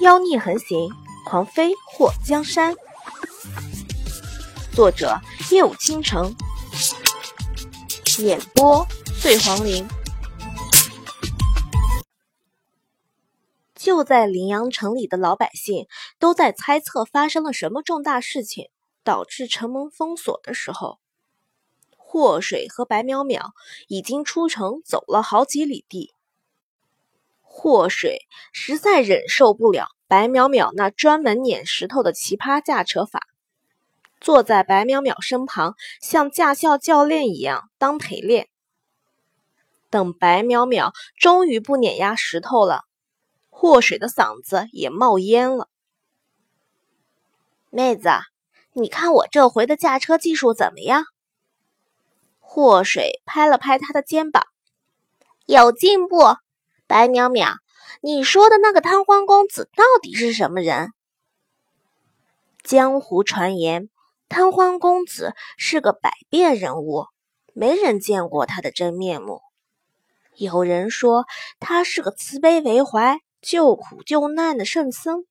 妖孽横行，狂飞祸江山。作者：夜舞倾城，演播：醉黄林。就在临阳城里的老百姓都在猜测发生了什么重大事情，导致城门封锁的时候，祸水和白淼淼已经出城走了好几里地。祸水实在忍受不了白淼淼那专门撵石头的奇葩驾车法，坐在白淼淼身旁，像驾校教练一样当陪练。等白淼淼终于不碾压石头了，祸水的嗓子也冒烟了。妹子，你看我这回的驾车技术怎么样？祸水拍了拍他的肩膀，有进步。白淼淼，你说的那个贪欢公子到底是什么人？江湖传言，贪欢公子是个百变人物，没人见过他的真面目。有人说他是个慈悲为怀、救苦救难的圣僧，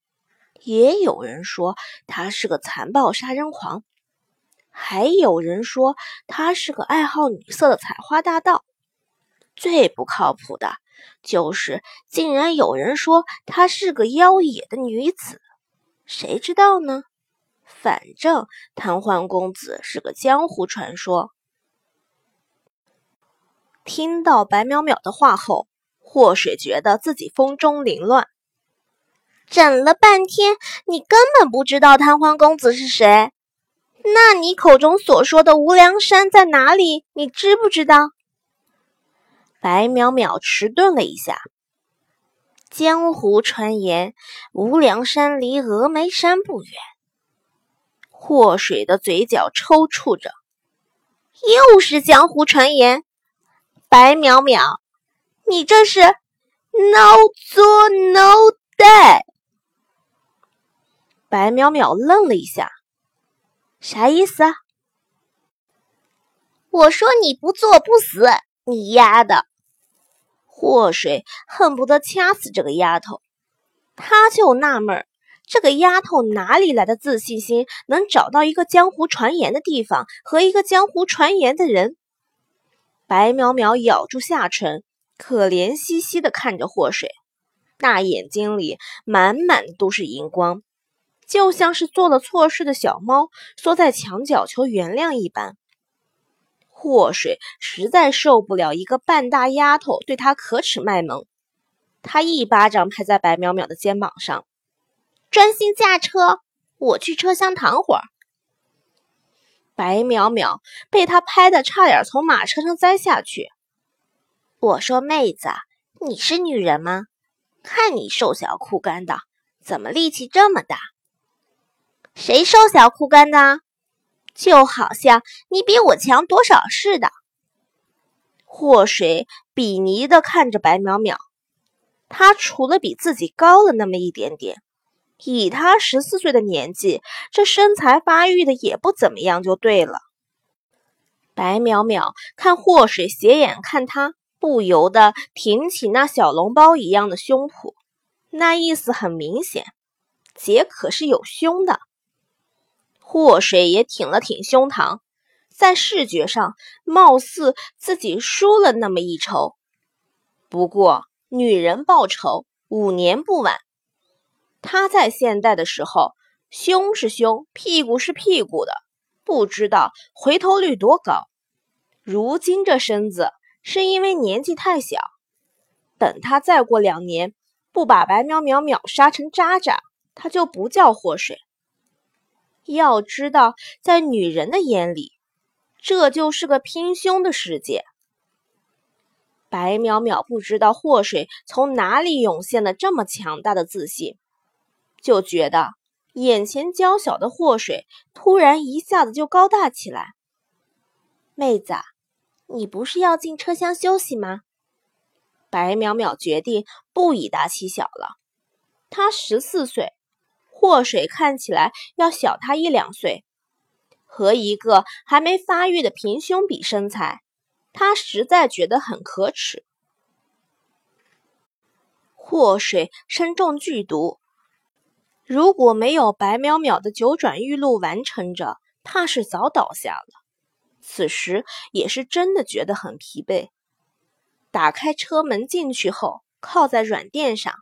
也有人说他是个残暴杀人狂，还有人说他是个爱好女色的采花大盗。最不靠谱的。就是，竟然有人说她是个妖冶的女子，谁知道呢？反正瘫痪公子是个江湖传说。听到白淼淼的话后，祸水觉得自己风中凌乱。整了半天，你根本不知道瘫痪公子是谁？那你口中所说的无量山在哪里？你知不知道？白淼淼迟钝了一下。江湖传言，无量山离峨眉山不远。祸水的嘴角抽搐着，又是江湖传言。白淼淼，你这是 no 作 no die。白淼淼愣了一下，啥意思啊？我说你不作不死，你丫的！祸水恨不得掐死这个丫头，他就纳闷儿，这个丫头哪里来的自信心，能找到一个江湖传言的地方和一个江湖传言的人？白淼淼咬住下唇，可怜兮兮的看着祸水，大眼睛里满满都是荧光，就像是做了错事的小猫缩在墙角求原谅一般。祸水实在受不了一个半大丫头对他可耻卖萌，他一巴掌拍在白淼淼的肩膀上，专心驾车，我去车厢躺会儿。白淼淼被他拍的差点从马车上栽下去。我说妹子，你是女人吗？看你瘦小枯干的，怎么力气这么大？谁瘦小枯干的？就好像你比我强多少似的。祸水鄙夷的看着白淼淼，她除了比自己高了那么一点点，以她十四岁的年纪，这身材发育的也不怎么样，就对了。白淼淼看祸水斜眼看她，不由得挺起那小笼包一样的胸脯，那意思很明显，姐可是有胸的。祸水也挺了挺胸膛，在视觉上貌似自己输了那么一筹。不过女人报仇五年不晚。她在现代的时候，胸是胸，屁股是屁股的，不知道回头率多高。如今这身子是因为年纪太小，等她再过两年，不把白淼淼秒杀成渣渣，她就不叫祸水。要知道，在女人的眼里，这就是个拼胸的世界。白淼淼不知道祸水从哪里涌现了这么强大的自信，就觉得眼前娇小的祸水突然一下子就高大起来。妹子，你不是要进车厢休息吗？白淼淼决定不以大欺小了。她十四岁。祸水看起来要小他一两岁，和一个还没发育的平胸比身材，他实在觉得很可耻。祸水身中剧毒，如果没有白淼淼的九转玉露完成着，怕是早倒下了。此时也是真的觉得很疲惫。打开车门进去后，靠在软垫上。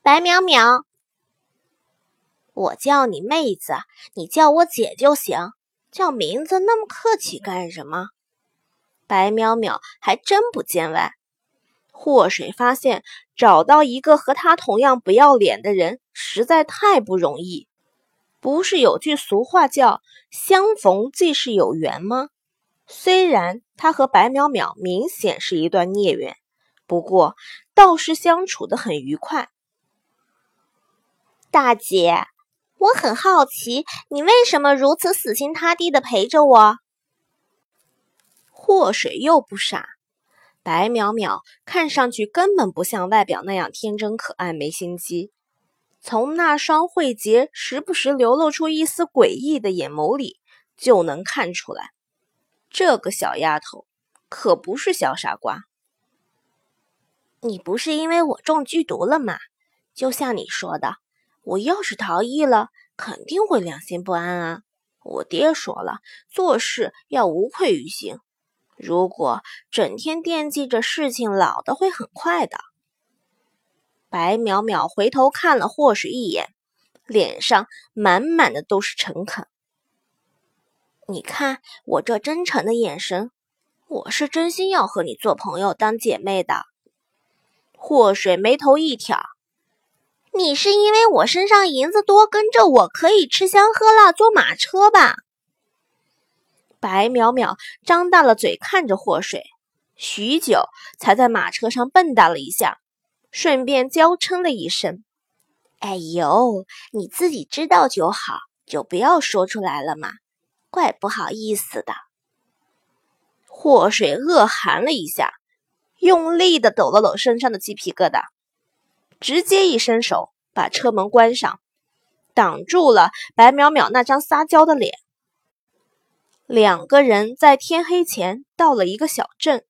白淼淼，我叫你妹子，你叫我姐就行，叫名字那么客气干什么？白淼淼还真不见外。祸水发现找到一个和他同样不要脸的人实在太不容易。不是有句俗话叫“相逢即是有缘”吗？虽然他和白淼淼明显是一段孽缘，不过倒是相处的很愉快。大姐，我很好奇，你为什么如此死心塌地的陪着我？祸水又不傻，白淼淼看上去根本不像外表那样天真可爱、没心机。从那双慧洁时不时流露出一丝诡异的眼眸里，就能看出来，这个小丫头可不是小傻瓜。你不是因为我中剧毒了吗？就像你说的，我要是逃逸了，肯定会良心不安啊。我爹说了，做事要无愧于心。如果整天惦记着事情，老的会很快的。白淼淼回头看了霍水一眼，脸上满满的都是诚恳。你看我这真诚的眼神，我是真心要和你做朋友、当姐妹的。霍水眉头一挑：“你是因为我身上银子多，跟着我可以吃香喝辣、坐马车吧？”白淼淼张大了嘴看着霍水，许久才在马车上蹦跶了一下。顺便娇嗔了一声：“哎呦，你自己知道就好，就不要说出来了嘛，怪不好意思的。”祸水恶寒了一下，用力的抖了抖身上的鸡皮疙瘩，直接一伸手把车门关上，挡住了白淼淼那张撒娇的脸。两个人在天黑前到了一个小镇。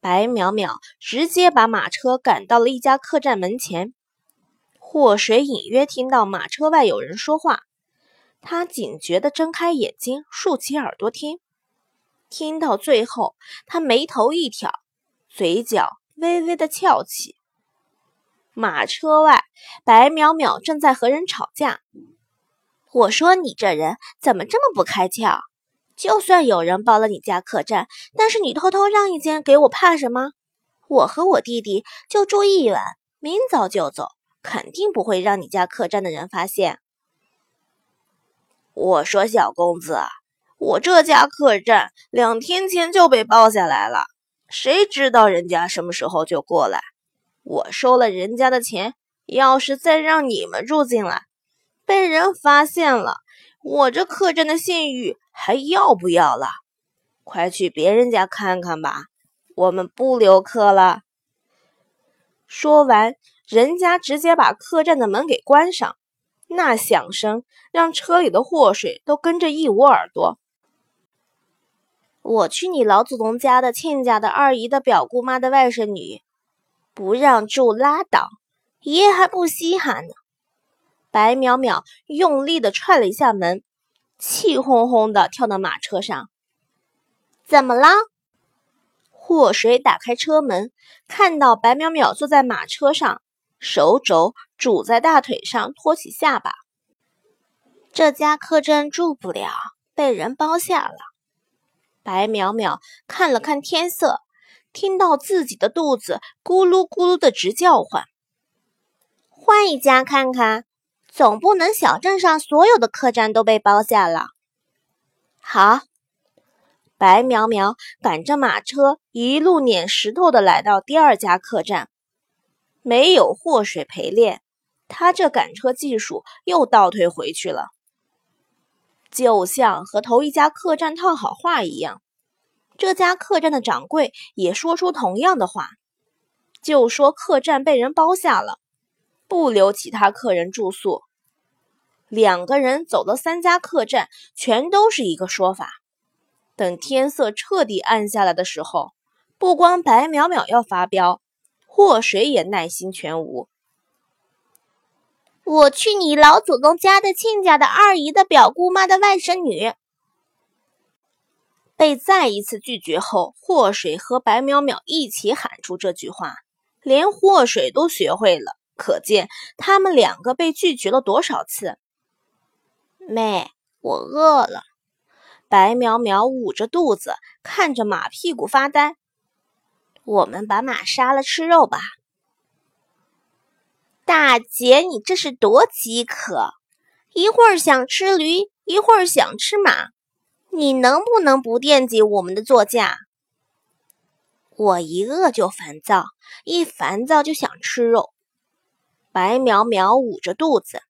白淼淼直接把马车赶到了一家客栈门前。祸水隐约听到马车外有人说话，他警觉地睁开眼睛，竖起耳朵听。听到最后，他眉头一挑，嘴角微微的翘起。马车外，白淼淼正在和人吵架。我说：“你这人怎么这么不开窍？”就算有人包了你家客栈，但是你偷偷让一间给我，怕什么？我和我弟弟就住一晚，明早就走，肯定不会让你家客栈的人发现。我说小公子，我这家客栈两天前就被包下来了，谁知道人家什么时候就过来？我收了人家的钱，要是再让你们住进来，被人发现了。我这客栈的信誉还要不要了？快去别人家看看吧，我们不留客了。说完，人家直接把客栈的门给关上，那响声让车里的祸水都跟着一捂耳朵。我去你老祖宗家的亲家的二姨的表姑妈的外甥女，不让住拉倒，爷还不稀罕呢。白淼淼用力的踹了一下门，气哄哄的跳到马车上。怎么了？祸水打开车门，看到白淼淼坐在马车上，手肘拄在大腿上，托起下巴。这家客栈住不了，被人包下了。白淼淼看了看天色，听到自己的肚子咕噜咕噜的直叫唤，换一家看看。总不能小镇上所有的客栈都被包下了。好，白苗苗赶着马车一路撵石头的来到第二家客栈，没有祸水陪练，他这赶车技术又倒退回去了。就像和头一家客栈套好话一样，这家客栈的掌柜也说出同样的话，就说客栈被人包下了。不留其他客人住宿，两个人走了三家客栈，全都是一个说法。等天色彻底暗下来的时候，不光白淼淼要发飙，祸水也耐心全无。我去你老祖宗家的亲家的二姨的表姑妈的外甥女。被再一次拒绝后，祸水和白淼淼一起喊出这句话，连祸水都学会了，可见他们两个被拒绝了多少次。妹，我饿了。白淼淼捂着肚子，看着马屁股发呆。我们把马杀了吃肉吧。大姐，你这是多饥渴！一会儿想吃驴，一会儿想吃马，你能不能不惦记我们的座驾？我一饿就烦躁，一烦躁就想吃肉。白苗苗捂着肚子，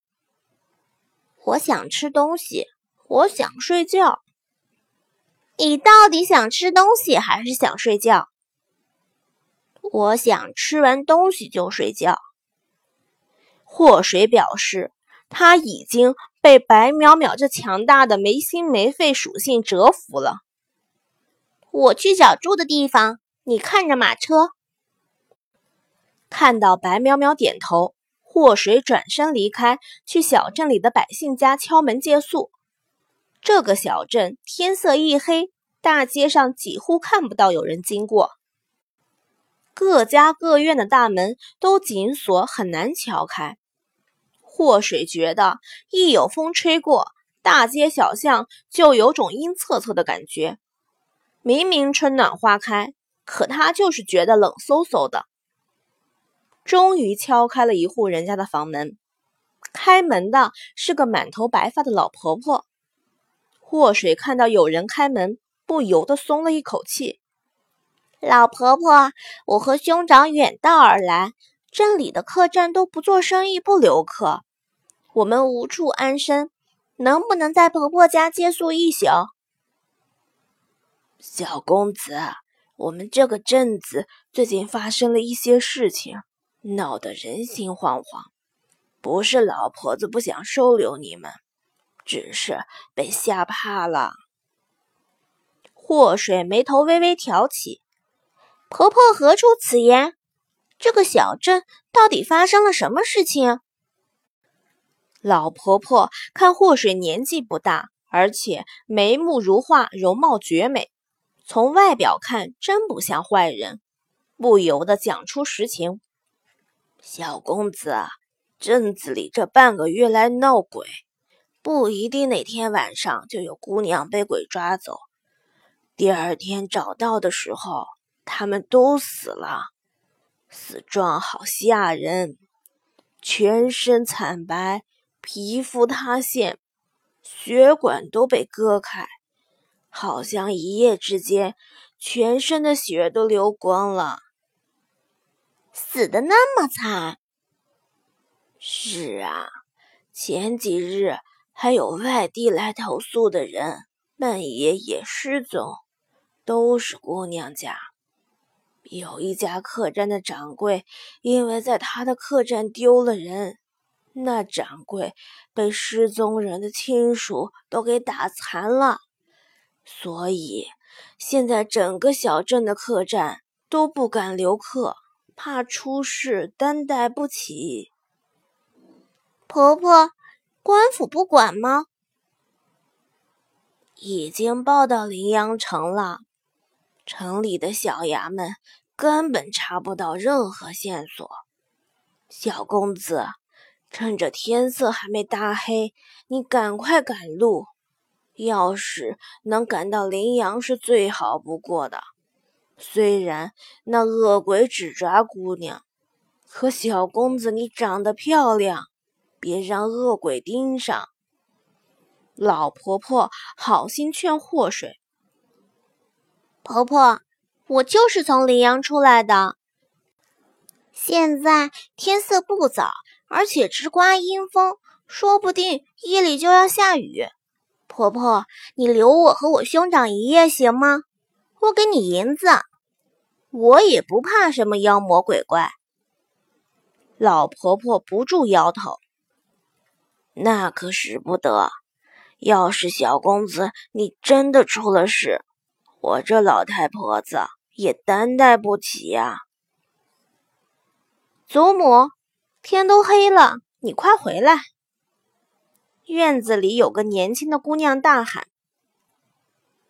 我想吃东西，我想睡觉。你到底想吃东西还是想睡觉？我想吃完东西就睡觉。祸水表示，他已经被白淼淼这强大的没心没肺属性折服了。我去找住的地方，你看着马车。看到白淼淼点头，祸水转身离开，去小镇里的百姓家敲门借宿。这个小镇天色一黑，大街上几乎看不到有人经过。各家各院的大门都紧锁，很难敲开。祸水觉得，一有风吹过，大街小巷就有种阴恻恻的感觉。明明春暖花开，可他就是觉得冷飕飕的。终于敲开了一户人家的房门，开门的是个满头白发的老婆婆。祸水看到有人开门，不由得松了一口气。老婆婆，我和兄长远道而来。镇里的客栈都不做生意，不留客，我们无处安身，能不能在婆婆家借宿一宿？小公子，我们这个镇子最近发生了一些事情，闹得人心惶惶。不是老婆子不想收留你们，只是被吓怕了。祸水眉头微微挑起，婆婆何出此言？这个小镇到底发生了什么事情？老婆婆看祸水年纪不大，而且眉目如画，容貌绝美，从外表看真不像坏人，不由得讲出实情：“小公子，镇子里这半个月来闹鬼，不一定哪天晚上就有姑娘被鬼抓走。第二天找到的时候，他们都死了。”死状好吓人，全身惨白，皮肤塌陷，血管都被割开，好像一夜之间全身的血都流光了。死的那么惨？是啊，前几日还有外地来投诉的人，半夜也失踪，都是姑娘家。有一家客栈的掌柜，因为在他的客栈丢了人，那掌柜被失踪人的亲属都给打残了，所以现在整个小镇的客栈都不敢留客，怕出事担待不起。婆婆，官府不管吗？已经报到临阳城了。城里的小衙门根本查不到任何线索。小公子，趁着天色还没大黑，你赶快赶路。要是能赶到临阳，是最好不过的。虽然那恶鬼只抓姑娘，可小公子你长得漂亮，别让恶鬼盯上。老婆婆好心劝祸水。婆婆，我就是从临阳出来的。现在天色不早，而且直刮阴风，说不定夜里就要下雨。婆婆，你留我和我兄长一夜行吗？我给你银子，我也不怕什么妖魔鬼怪。老婆婆不住摇头，那可使不得。要是小公子你真的出了事，我这老太婆子也担待不起呀！祖母，天都黑了，你快回来！”院子里有个年轻的姑娘大喊：“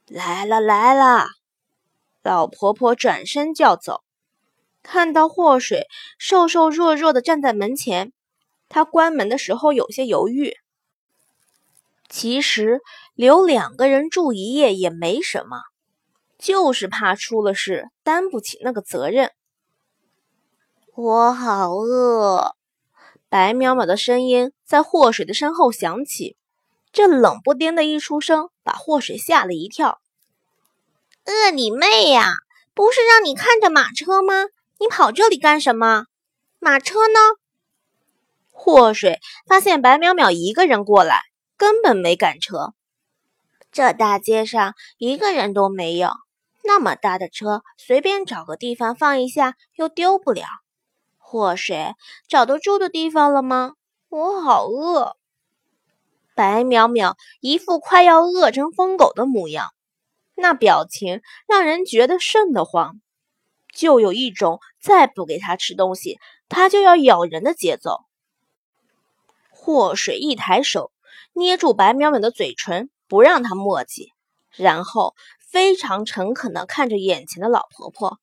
来了，来了！”老婆婆转身就要走，看到祸水瘦瘦弱弱的站在门前，她关门的时候有些犹豫。其实留两个人住一夜也没什么，就是怕出了事担不起那个责任。我好饿，白淼淼的声音在祸水的身后响起，这冷不丁的一出声把祸水吓了一跳。饿你妹呀！不是让你看着马车吗？你跑这里干什么？马车呢？祸水发现白淼淼一个人过来，根本没赶车。这大街上一个人都没有，那么大的车，随便找个地方放一下又丢不了。祸水找到住的地方了吗？我好饿。白淼淼一副快要饿成疯狗的模样。那表情让人觉得瘆得慌，就有一种再不给他吃东西，他就要咬人的节奏。祸水一抬手捏住白淼淼的嘴唇，不让她墨迹，然后非常诚恳地看着眼前的老婆婆：“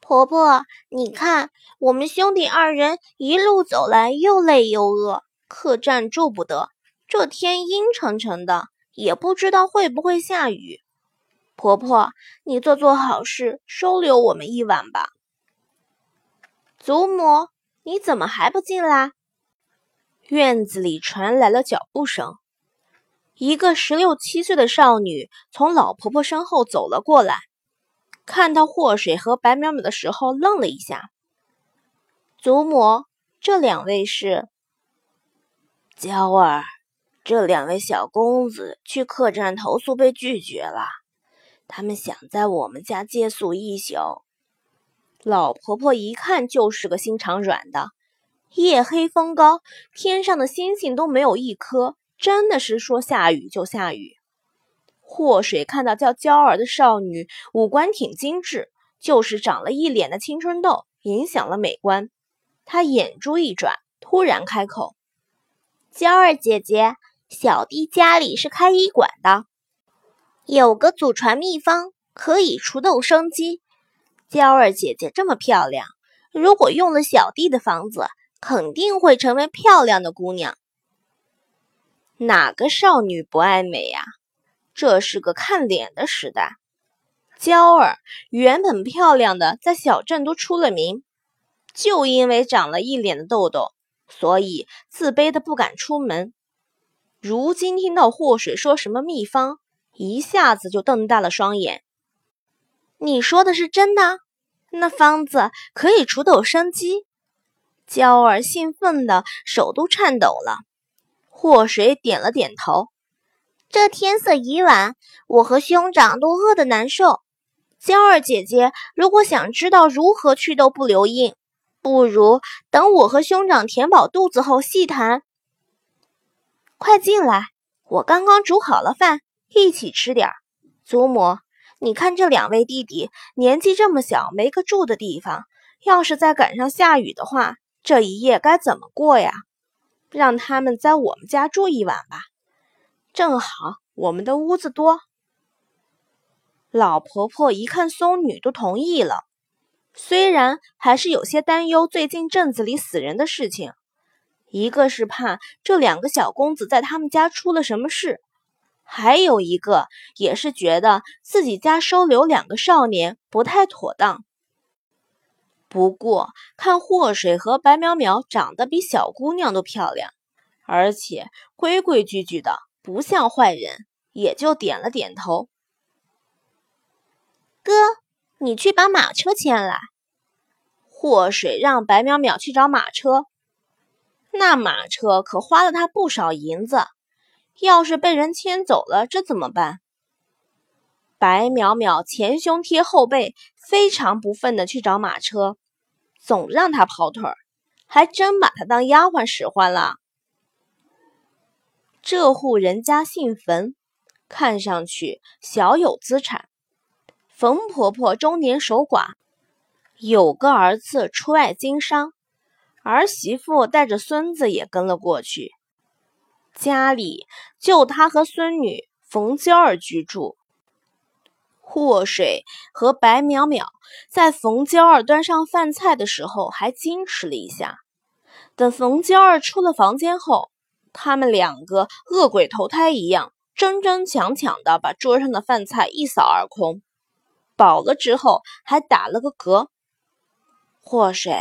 婆婆，你看，我们兄弟二人一路走来，又累又饿，客栈住不得，这天阴沉沉的，也不知道会不会下雨。”婆婆，你做做好事，收留我们一晚吧。祖母，你怎么还不进来？院子里传来了脚步声，一个十六七岁的少女从老婆婆身后走了过来，看到祸水和白淼淼的时候愣了一下。祖母，这两位是？娇儿，这两位小公子去客栈投宿被拒绝了。他们想在我们家借宿一宿。老婆婆一看就是个心肠软的。夜黑风高，天上的星星都没有一颗，真的是说下雨就下雨。祸水看到叫娇儿的少女，五官挺精致，就是长了一脸的青春痘，影响了美观。他眼珠一转，突然开口：“娇儿姐姐，小弟家里是开医馆的。”有个祖传秘方可以除痘生肌。娇儿姐姐这么漂亮，如果用了小弟的方子，肯定会成为漂亮的姑娘。哪个少女不爱美呀？这是个看脸的时代。娇儿原本漂亮的，在小镇都出了名，就因为长了一脸的痘痘，所以自卑的不敢出门。如今听到祸水说什么秘方，一下子就瞪大了双眼。你说的是真的？那方子可以除痘生肌？娇儿兴奋的手都颤抖了。祸水点了点头。这天色已晚，我和兄长都饿得难受。娇儿姐姐，如果想知道如何祛痘不留印，不如等我和兄长填饱肚子后细谈。快进来，我刚刚煮好了饭。一起吃点儿，祖母，你看这两位弟弟年纪这么小，没个住的地方，要是再赶上下雨的话，这一夜该怎么过呀？让他们在我们家住一晚吧，正好我们的屋子多。老婆婆一看孙女都同意了，虽然还是有些担忧最近镇子里死人的事情，一个是怕这两个小公子在他们家出了什么事。还有一个也是觉得自己家收留两个少年不太妥当。不过看祸水和白淼淼长得比小姑娘都漂亮，而且规规矩矩的，不像坏人，也就点了点头。哥，你去把马车牵来。祸水让白淼淼去找马车，那马车可花了他不少银子。要是被人牵走了，这怎么办？白淼淼前胸贴后背，非常不忿的去找马车，总让他跑腿儿，还真把他当丫鬟使唤了。这户人家姓冯，看上去小有资产。冯婆婆中年守寡，有个儿子出外经商，儿媳妇带着孙子也跟了过去。家里就她和孙女冯娇儿居住。祸水和白淼淼在冯娇儿端上饭菜的时候还矜持了一下，等冯娇儿出了房间后，他们两个恶鬼投胎一样，争争抢抢的把桌上的饭菜一扫而空。饱了之后还打了个嗝。祸水，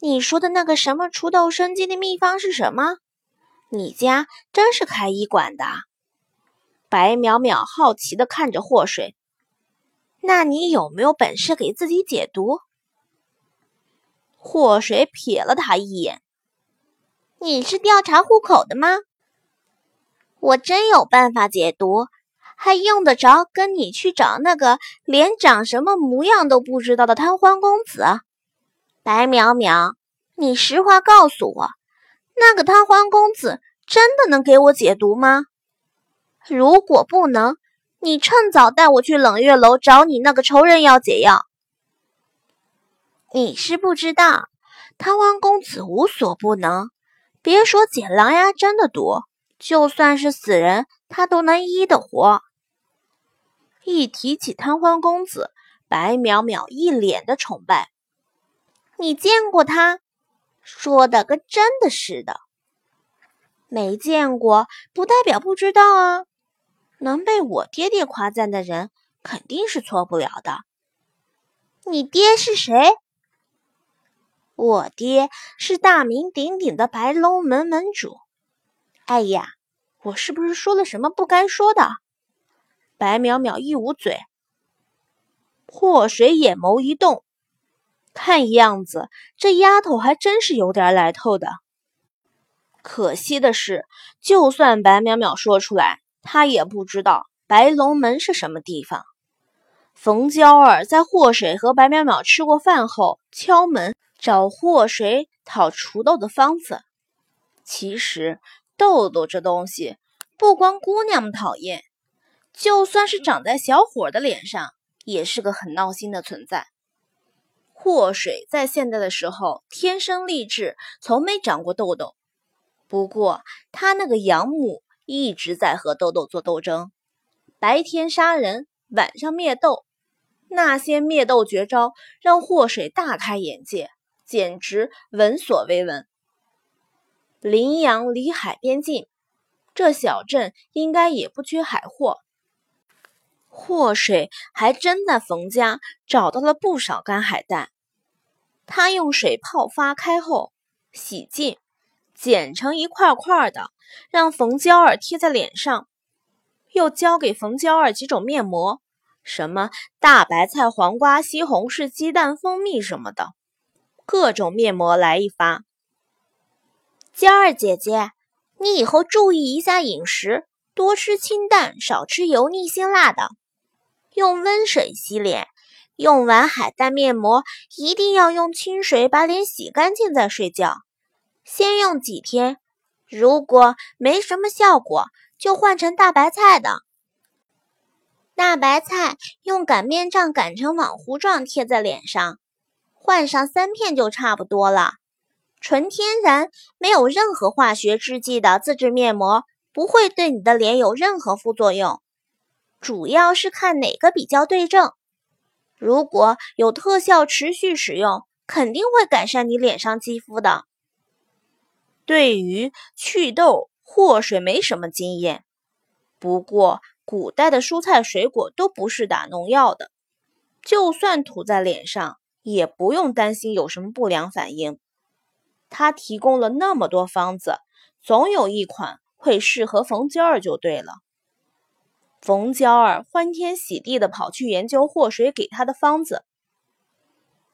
你说的那个什么除痘生肌的秘方是什么？你家真是开医馆的？白淼淼好奇的看着祸水。那你有没有本事给自己解毒？祸水瞥了他一眼。你是调查户口的吗？我真有办法解毒，还用得着跟你去找那个连长什么模样都不知道的贪欢公子？白淼淼，你实话告诉我，那个贪欢公子真的能给我解毒吗？如果不能，你趁早带我去冷月楼找你那个仇人要解药。你是不知道，贪玩公子无所不能，别说解狼牙针的毒，就算是死人，他都能医得活。一提起贪欢公子，白淼淼一脸的崇拜。你见过他？说的跟真的似的。没见过，不代表不知道啊。能被我爹爹夸赞的人，肯定是错不了的。你爹是谁？我爹是大名鼎鼎的白龙门门主。哎呀，我是不是说了什么不该说的？白淼淼一捂嘴，祸水眼眸一动，看样子这丫头还真是有点来头的。可惜的是，就算白淼淼说出来。他也不知道白龙门是什么地方。冯娇儿在祸水和白淼淼吃过饭后，敲门找祸水讨除痘的方子。其实痘痘这东西，不光姑娘们讨厌，就算是长在小伙的脸上，也是个很闹心的存在。祸水在现代的时候天生丽质，从没长过痘痘。不过他那个养母。一直在和豆豆做斗争，白天杀人，晚上灭豆，那些灭豆绝招让祸水大开眼界，简直闻所未闻。林阳离海边近，这小镇应该也不缺海货。祸水还真在冯家找到了不少干海带，他用水泡发开后洗净。剪成一块块的，让冯娇儿贴在脸上，又交给冯娇儿几种面膜，什么大白菜、黄瓜、西红柿、鸡蛋、蜂蜜什么的，各种面膜来一发。娇儿姐姐，你以后注意一下饮食，多吃清淡，少吃油腻辛辣的，用温水洗脸，用完海带面膜一定要用清水把脸洗干净再睡觉。先用几天，如果没什么效果，就换成大白菜的。大白菜用擀面杖擀成网糊状贴在脸上，换上三片就差不多了。纯天然、没有任何化学制剂的自制面膜，不会对你的脸有任何副作用。主要是看哪个比较对症。如果有特效，持续使用，肯定会改善你脸上肌肤的。对于祛痘，祸水没什么经验。不过，古代的蔬菜水果都不是打农药的，就算涂在脸上，也不用担心有什么不良反应。他提供了那么多方子，总有一款会适合冯娇儿就对了。冯娇儿欢天喜地的跑去研究祸水给他的方子。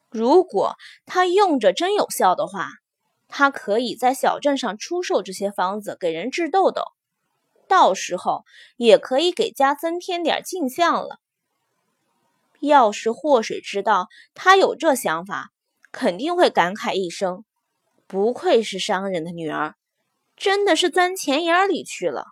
如果他用着真有效的话。他可以在小镇上出售这些方子给人治痘痘，到时候也可以给家增添点进项了。要是祸水知道他有这想法，肯定会感慨一声：“不愧是商人的女儿，真的是钻钱眼里去了。”